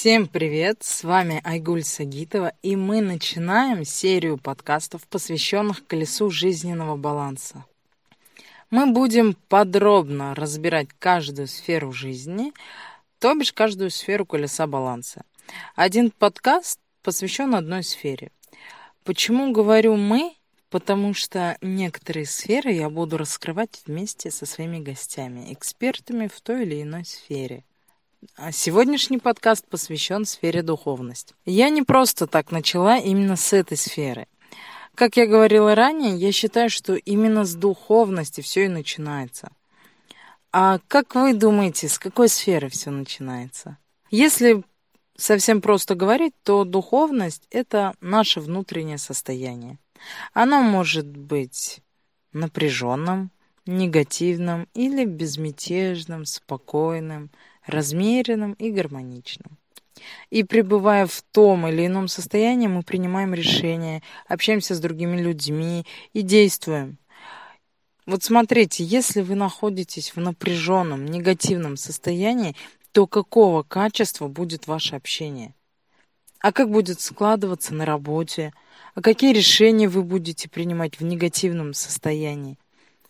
Всем привет! С вами Айгуль Сагитова, и мы начинаем серию подкастов, посвященных колесу жизненного баланса. Мы будем подробно разбирать каждую сферу жизни, то бишь каждую сферу колеса баланса. Один подкаст посвящен одной сфере. Почему говорю «мы»? Потому что некоторые сферы я буду раскрывать вместе со своими гостями, экспертами в той или иной сфере. А сегодняшний подкаст посвящен сфере духовности. Я не просто так начала именно с этой сферы. Как я говорила ранее, я считаю, что именно с духовности все и начинается. А как вы думаете, с какой сферы все начинается? Если совсем просто говорить, то духовность – это наше внутреннее состояние. Оно может быть напряженным, негативным или безмятежным, спокойным, размеренным и гармоничным. И пребывая в том или ином состоянии, мы принимаем решения, общаемся с другими людьми и действуем. Вот смотрите, если вы находитесь в напряженном, негативном состоянии, то какого качества будет ваше общение? А как будет складываться на работе? А какие решения вы будете принимать в негативном состоянии?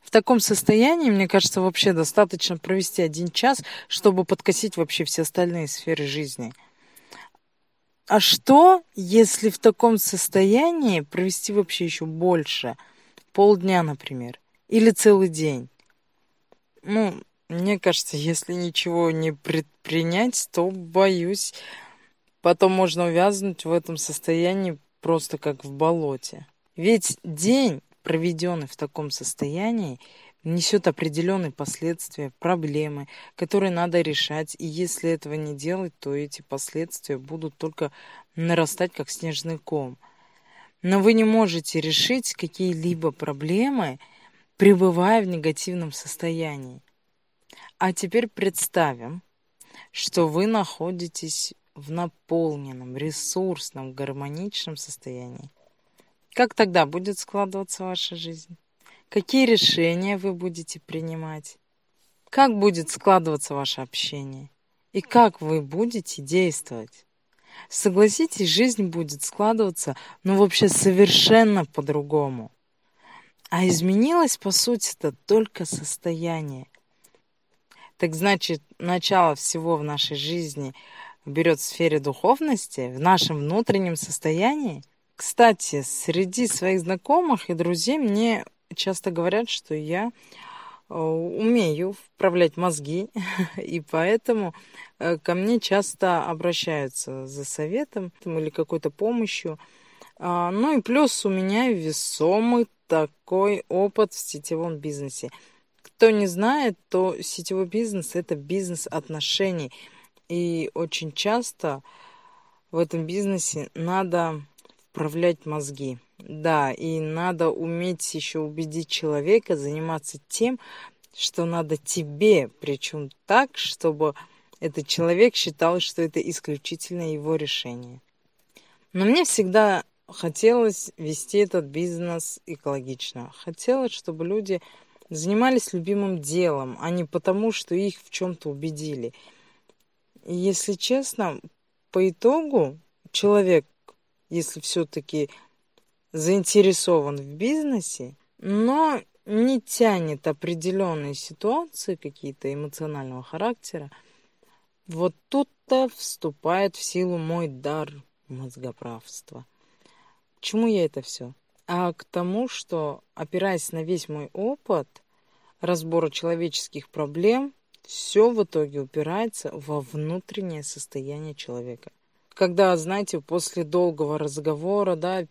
В таком состоянии, мне кажется, вообще достаточно провести один час, чтобы подкосить вообще все остальные сферы жизни. А что, если в таком состоянии провести вообще еще больше? Полдня, например. Или целый день? Ну, мне кажется, если ничего не предпринять, то, боюсь, потом можно увязнуть в этом состоянии просто как в болоте. Ведь день проведенный в таком состоянии, несет определенные последствия, проблемы, которые надо решать. И если этого не делать, то эти последствия будут только нарастать, как снежный ком. Но вы не можете решить какие-либо проблемы, пребывая в негативном состоянии. А теперь представим, что вы находитесь в наполненном, ресурсном, гармоничном состоянии. Как тогда будет складываться ваша жизнь? Какие решения вы будете принимать? Как будет складываться ваше общение? И как вы будете действовать? Согласитесь, жизнь будет складываться, ну, вообще совершенно по-другому. А изменилось, по сути, это только состояние. Так значит, начало всего в нашей жизни берет в сфере духовности, в нашем внутреннем состоянии. Кстати, среди своих знакомых и друзей мне часто говорят, что я э, умею вправлять мозги, и поэтому э, ко мне часто обращаются за советом или какой-то помощью. А, ну и плюс у меня весомый такой опыт в сетевом бизнесе. Кто не знает, то сетевой бизнес – это бизнес отношений. И очень часто в этом бизнесе надо вправлять мозги. Да, и надо уметь еще убедить человека заниматься тем, что надо тебе, причем так, чтобы этот человек считал, что это исключительно его решение. Но мне всегда хотелось вести этот бизнес экологично. Хотелось, чтобы люди занимались любимым делом, а не потому, что их в чем-то убедили. И если честно, по итогу человек если все-таки заинтересован в бизнесе, но не тянет определенные ситуации какие-то эмоционального характера, вот тут-то вступает в силу мой дар мозгоправства. Чему я это все? А к тому, что, опираясь на весь мой опыт разбора человеческих проблем, все в итоге упирается во внутреннее состояние человека когда, знаете, после долгого разговора, да,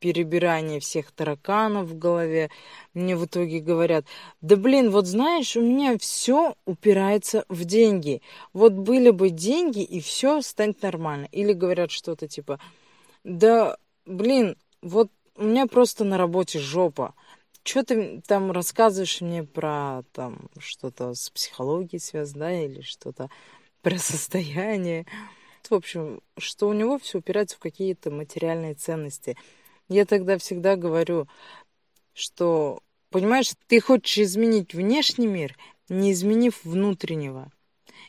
перебирания всех тараканов в голове, мне в итоге говорят, да блин, вот знаешь, у меня все упирается в деньги. Вот были бы деньги, и все станет нормально. Или говорят что-то типа, да блин, вот у меня просто на работе жопа. Что ты там рассказываешь мне про там что-то с психологией связано, да, или что-то про состояние в общем, что у него все упирается в какие-то материальные ценности. Я тогда всегда говорю, что, понимаешь, ты хочешь изменить внешний мир, не изменив внутреннего.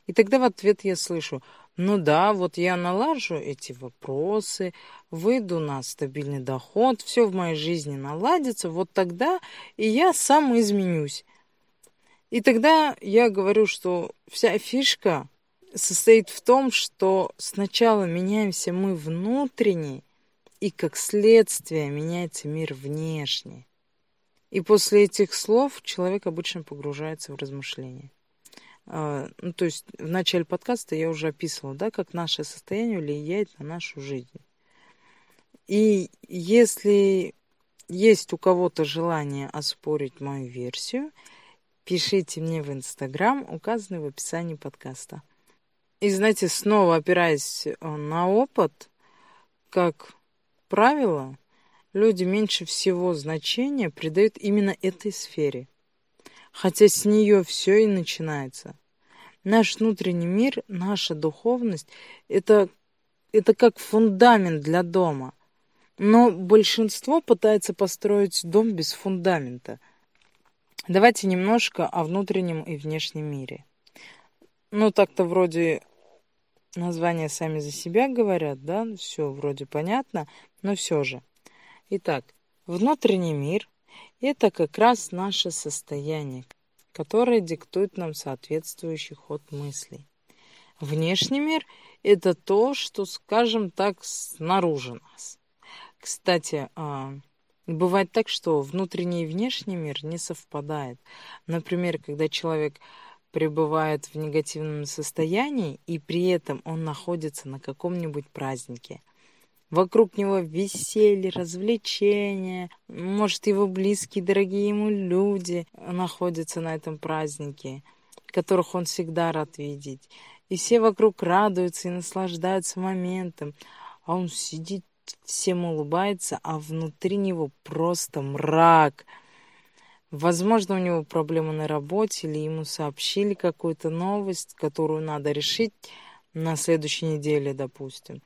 И тогда в ответ я слышу, ну да, вот я налажу эти вопросы, выйду на стабильный доход, все в моей жизни наладится, вот тогда и я сам изменюсь. И тогда я говорю, что вся фишка состоит в том, что сначала меняемся мы внутренне, и как следствие меняется мир внешний. И после этих слов человек обычно погружается в размышления. А, ну, то есть в начале подкаста я уже описывала, да, как наше состояние влияет на нашу жизнь. И если есть у кого-то желание оспорить мою версию, пишите мне в Инстаграм, указанный в описании подкаста. И, знаете, снова опираясь э, на опыт, как правило, люди меньше всего значения придают именно этой сфере хотя с нее все и начинается. Наш внутренний мир, наша духовность — это, это как фундамент для дома. Но большинство пытается построить дом без фундамента. Давайте немножко о внутреннем и внешнем мире. Ну, так-то вроде названия сами за себя говорят, да, все вроде понятно, но все же. Итак, внутренний мир это как раз наше состояние, которое диктует нам соответствующий ход мыслей. Внешний мир – это то, что, скажем так, снаружи нас. Кстати, а, бывает так, что внутренний и внешний мир не совпадает. Например, когда человек пребывает в негативном состоянии, и при этом он находится на каком-нибудь празднике – Вокруг него веселье, развлечения. Может, его близкие, дорогие ему люди находятся на этом празднике, которых он всегда рад видеть. И все вокруг радуются и наслаждаются моментом. А он сидит, всем улыбается, а внутри него просто мрак. Возможно, у него проблемы на работе, или ему сообщили какую-то новость, которую надо решить на следующей неделе, допустим.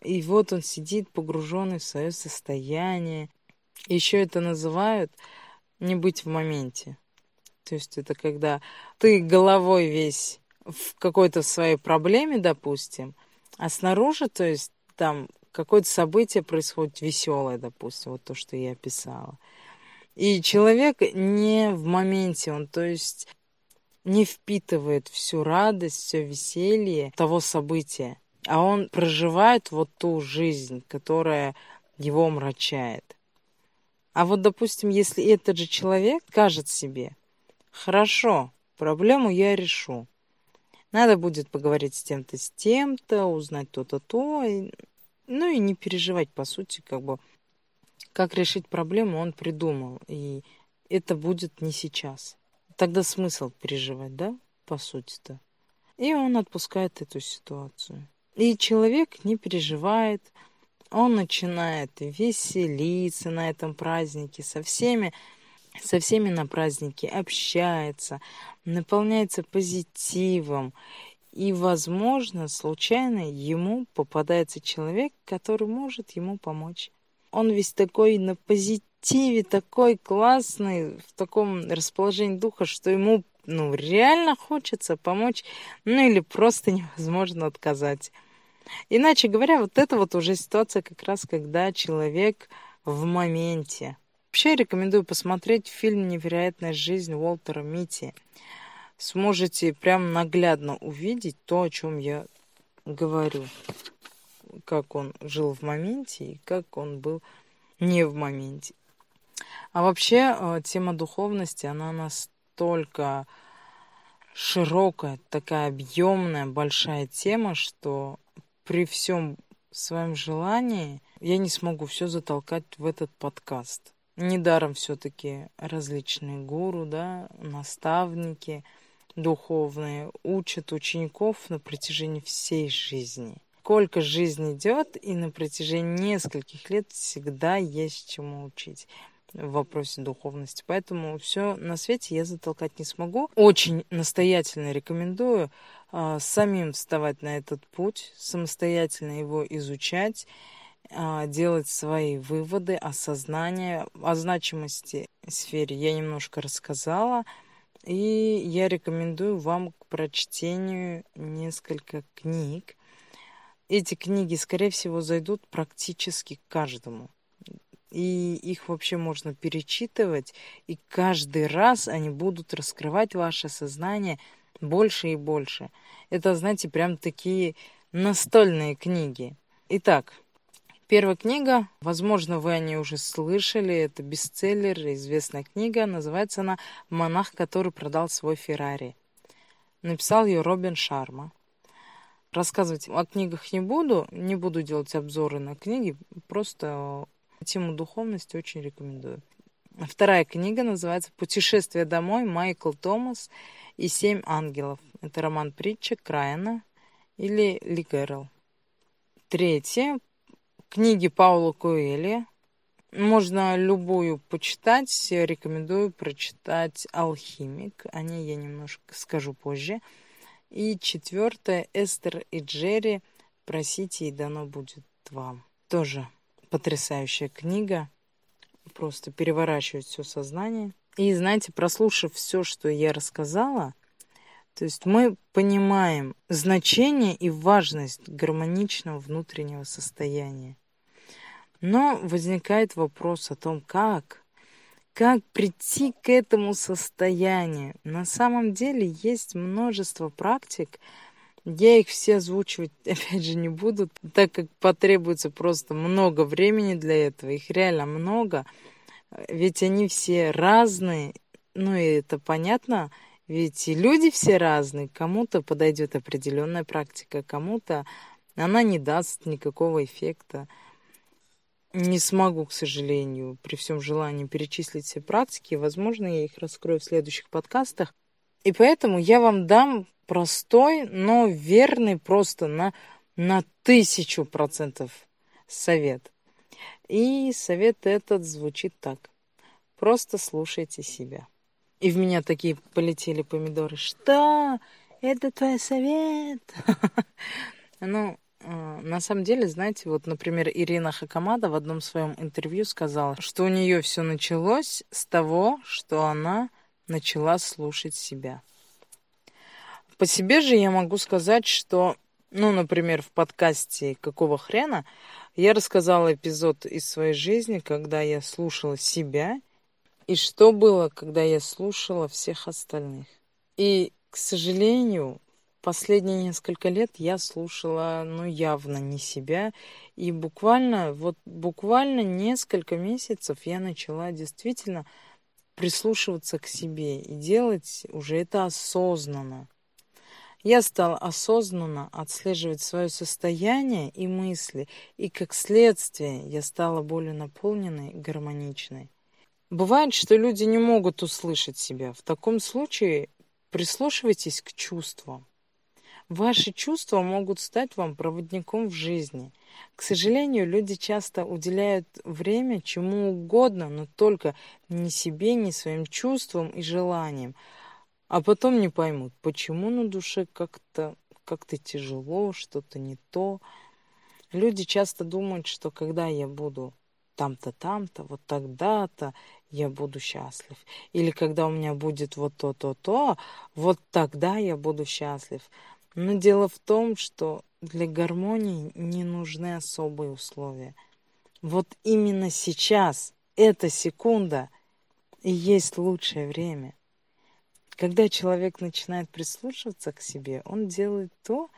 И вот он сидит, погруженный в свое состояние. Еще это называют не быть в моменте. То есть это когда ты головой весь в какой-то своей проблеме, допустим, а снаружи, то есть там какое-то событие происходит веселое, допустим, вот то, что я описала. И человек не в моменте, он, то есть, не впитывает всю радость, все веселье того события а он проживает вот ту жизнь, которая его омрачает. А вот, допустим, если этот же человек скажет себе, хорошо, проблему я решу, надо будет поговорить с тем-то, с тем-то, узнать то-то, то, ну и не переживать, по сути, как бы, как решить проблему он придумал, и это будет не сейчас. Тогда смысл переживать, да, по сути-то. И он отпускает эту ситуацию. И человек не переживает, он начинает веселиться на этом празднике, со всеми, со всеми на празднике общается, наполняется позитивом. И, возможно, случайно ему попадается человек, который может ему помочь. Он весь такой на позитиве, такой классный, в таком расположении духа, что ему ну, реально хочется помочь, ну или просто невозможно отказать. Иначе говоря, вот это вот уже ситуация как раз, когда человек в моменте. Вообще рекомендую посмотреть фильм «Невероятная жизнь» Уолтера Мити. Сможете прям наглядно увидеть то, о чем я говорю. Как он жил в моменте и как он был не в моменте. А вообще э, тема духовности, она настолько широкая, такая объемная, большая тема, что при всем своем желании я не смогу все затолкать в этот подкаст. Недаром все-таки различные гуру, да, наставники духовные учат учеников на протяжении всей жизни. Сколько жизнь идет, и на протяжении нескольких лет всегда есть чему учить в вопросе духовности. Поэтому все на свете я затолкать не смогу. Очень настоятельно рекомендую а, самим вставать на этот путь, самостоятельно его изучать, а, делать свои выводы, осознание. О значимости сфере я немножко рассказала. И я рекомендую вам к прочтению несколько книг. Эти книги, скорее всего, зайдут практически каждому. И их вообще можно перечитывать, и каждый раз они будут раскрывать ваше сознание больше и больше. Это, знаете, прям такие настольные книги. Итак, Первая книга, возможно, вы о ней уже слышали, это бестселлер, известная книга, называется она «Монах, который продал свой Феррари». Написал ее Робин Шарма. Рассказывать о книгах не буду, не буду делать обзоры на книги, просто тему духовности очень рекомендую. Вторая книга называется «Путешествие домой. Майкл Томас и семь ангелов». Это роман притча Крайана или Ли Гэррелл. Третья книги Паула Коэли. Можно любую почитать. Рекомендую прочитать «Алхимик». О ней я немножко скажу позже. И четвертое «Эстер и Джерри. Просите, и дано будет вам». Тоже потрясающая книга. Просто переворачивает все сознание. И, знаете, прослушав все, что я рассказала, то есть мы понимаем значение и важность гармоничного внутреннего состояния. Но возникает вопрос о том, как, как прийти к этому состоянию. На самом деле есть множество практик, я их все озвучивать, опять же, не буду, так как потребуется просто много времени для этого. Их реально много, ведь они все разные, ну и это понятно, ведь и люди все разные. Кому-то подойдет определенная практика, кому-то она не даст никакого эффекта. Не смогу, к сожалению, при всем желании перечислить все практики. Возможно, я их раскрою в следующих подкастах. И поэтому я вам дам простой, но верный просто на, на тысячу процентов совет. И совет этот звучит так. Просто слушайте себя. И в меня такие полетели помидоры. Что? Это твой совет? Ну, на самом деле, знаете, вот, например, Ирина Хакамада в одном своем интервью сказала, что у нее все началось с того, что она начала слушать себя. По себе же я могу сказать, что, ну, например, в подкасте «Какого хрена» я рассказала эпизод из своей жизни, когда я слушала себя и что было, когда я слушала всех остальных. И, к сожалению, последние несколько лет я слушала, ну, явно не себя. И буквально, вот буквально несколько месяцев я начала действительно прислушиваться к себе и делать уже это осознанно. Я стала осознанно отслеживать свое состояние и мысли, и как следствие я стала более наполненной гармоничной. Бывает, что люди не могут услышать себя. В таком случае прислушивайтесь к чувствам. Ваши чувства могут стать вам проводником в жизни. К сожалению, люди часто уделяют время чему угодно, но только не себе, не своим чувствам и желаниям. А потом не поймут, почему на душе как-то как-то тяжело, что-то не то. Люди часто думают, что когда я буду там-то, там-то, вот тогда-то я буду счастлив. Или когда у меня будет вот то-то, то, вот тогда я буду счастлив. Но дело в том, что для гармонии не нужны особые условия. Вот именно сейчас, эта секунда, и есть лучшее время. Когда человек начинает прислушиваться к себе, он делает то,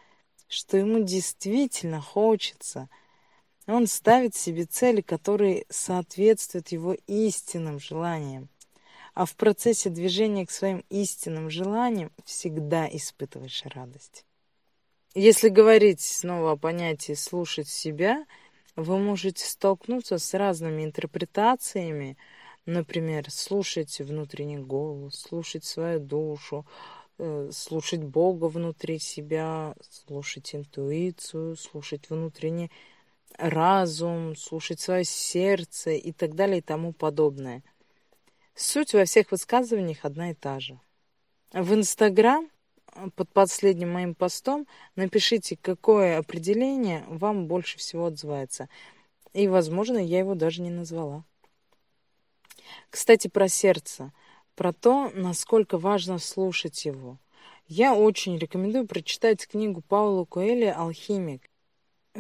что ему действительно хочется – он ставит себе цели, которые соответствуют его истинным желаниям. А в процессе движения к своим истинным желаниям всегда испытываешь радость. Если говорить снова о понятии «слушать себя», вы можете столкнуться с разными интерпретациями, например, слушать внутренний голос, слушать свою душу, э, слушать Бога внутри себя, слушать интуицию, слушать внутренний разум, слушать свое сердце и так далее и тому подобное. Суть во всех высказываниях одна и та же. В Инстаграм под последним моим постом напишите, какое определение вам больше всего отзывается. И, возможно, я его даже не назвала. Кстати, про сердце. про то, насколько важно слушать его. Я очень рекомендую прочитать книгу Паула Коэля «Алхимик».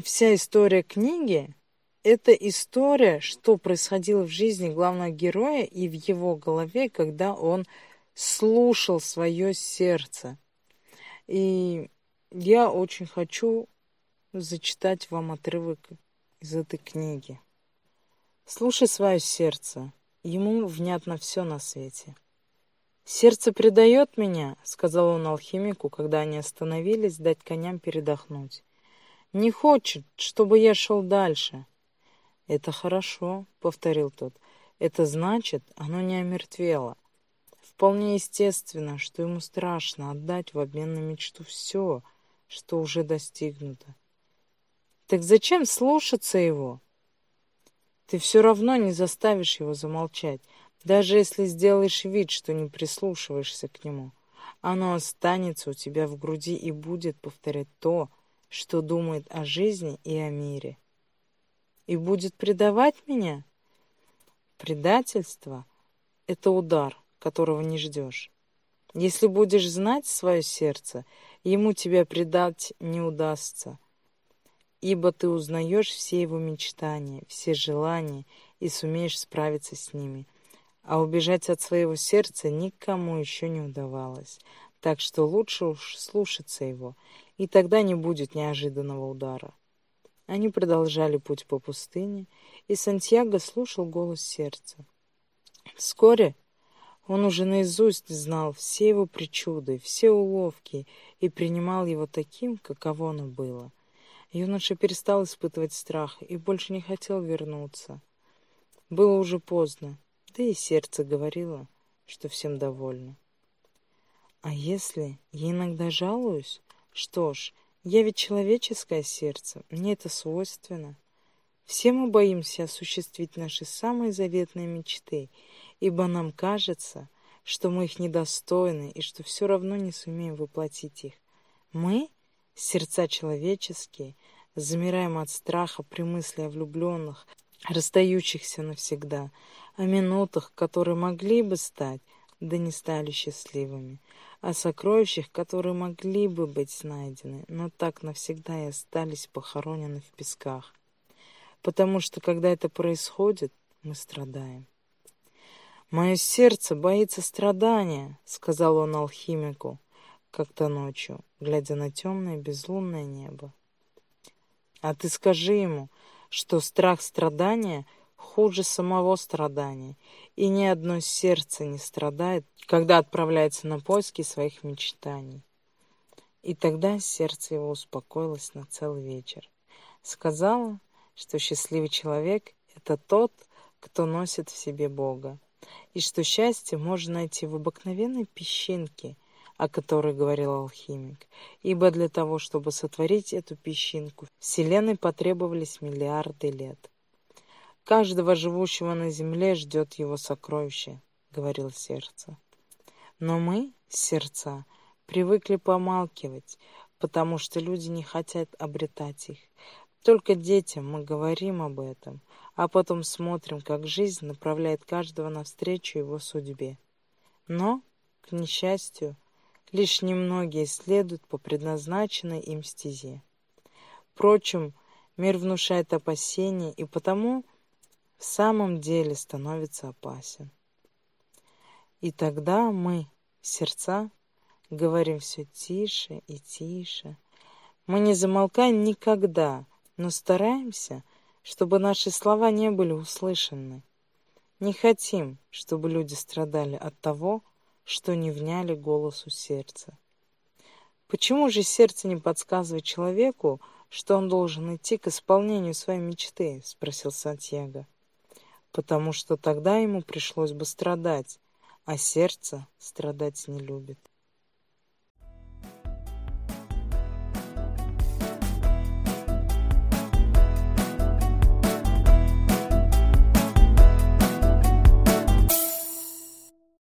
Вся история книги – это история, что происходило в жизни главного героя и в его голове, когда он слушал свое сердце. И я очень хочу зачитать вам отрывок из этой книги. Слушай свое сердце, ему внятно все на свете. «Сердце предает меня», — сказал он алхимику, когда они остановились дать коням передохнуть. «Не хочет, чтобы я шел дальше». «Это хорошо», — повторил тот. «Это значит, оно не омертвело. Вполне естественно, что ему страшно отдать в обмен на мечту все, что уже достигнуто. Так зачем слушаться его?» Ты все равно не заставишь его замолчать, даже если сделаешь вид, что не прислушиваешься к нему. Оно останется у тебя в груди и будет повторять то, что думает о жизни и о мире. И будет предавать меня? Предательство — это удар, которого не ждешь. Если будешь знать свое сердце, ему тебя предать не удастся — ибо ты узнаешь все его мечтания, все желания и сумеешь справиться с ними. А убежать от своего сердца никому еще не удавалось, так что лучше уж слушаться его, и тогда не будет неожиданного удара. Они продолжали путь по пустыне, и Сантьяго слушал голос сердца. Вскоре он уже наизусть знал все его причуды, все уловки и принимал его таким, каково оно было — Юноша перестал испытывать страх и больше не хотел вернуться. Было уже поздно, да и сердце говорило, что всем довольно. А если я иногда жалуюсь? Что ж, я ведь человеческое сердце, мне это свойственно. Все мы боимся осуществить наши самые заветные мечты, ибо нам кажется, что мы их недостойны и что все равно не сумеем воплотить их. Мы сердца человеческие, замираем от страха при мысли о влюбленных, расстающихся навсегда, о минутах, которые могли бы стать, да не стали счастливыми, о сокровищах, которые могли бы быть найдены, но так навсегда и остались похоронены в песках. Потому что, когда это происходит, мы страдаем. «Мое сердце боится страдания», — сказал он алхимику как-то ночью, глядя на темное безлунное небо. А ты скажи ему, что страх страдания хуже самого страдания, и ни одно сердце не страдает, когда отправляется на поиски своих мечтаний. И тогда сердце его успокоилось на целый вечер. Сказала, что счастливый человек — это тот, кто носит в себе Бога, и что счастье можно найти в обыкновенной песчинке — о которой говорил алхимик, ибо для того, чтобы сотворить эту песчинку, Вселенной потребовались миллиарды лет. Каждого живущего на земле ждет его сокровище, говорил сердце. Но мы, сердца, привыкли помалкивать, потому что люди не хотят обретать их. Только детям мы говорим об этом, а потом смотрим, как жизнь направляет каждого навстречу его судьбе. Но, к несчастью, лишь немногие следуют по предназначенной им стезе. Впрочем, мир внушает опасения и потому в самом деле становится опасен. И тогда мы, сердца, говорим все тише и тише. Мы не замолкаем никогда, но стараемся, чтобы наши слова не были услышаны. Не хотим, чтобы люди страдали от того, что не вняли голосу сердца. Почему же сердце не подсказывает человеку, что он должен идти к исполнению своей мечты? спросил Сантьяго. Потому что тогда ему пришлось бы страдать, а сердце страдать не любит.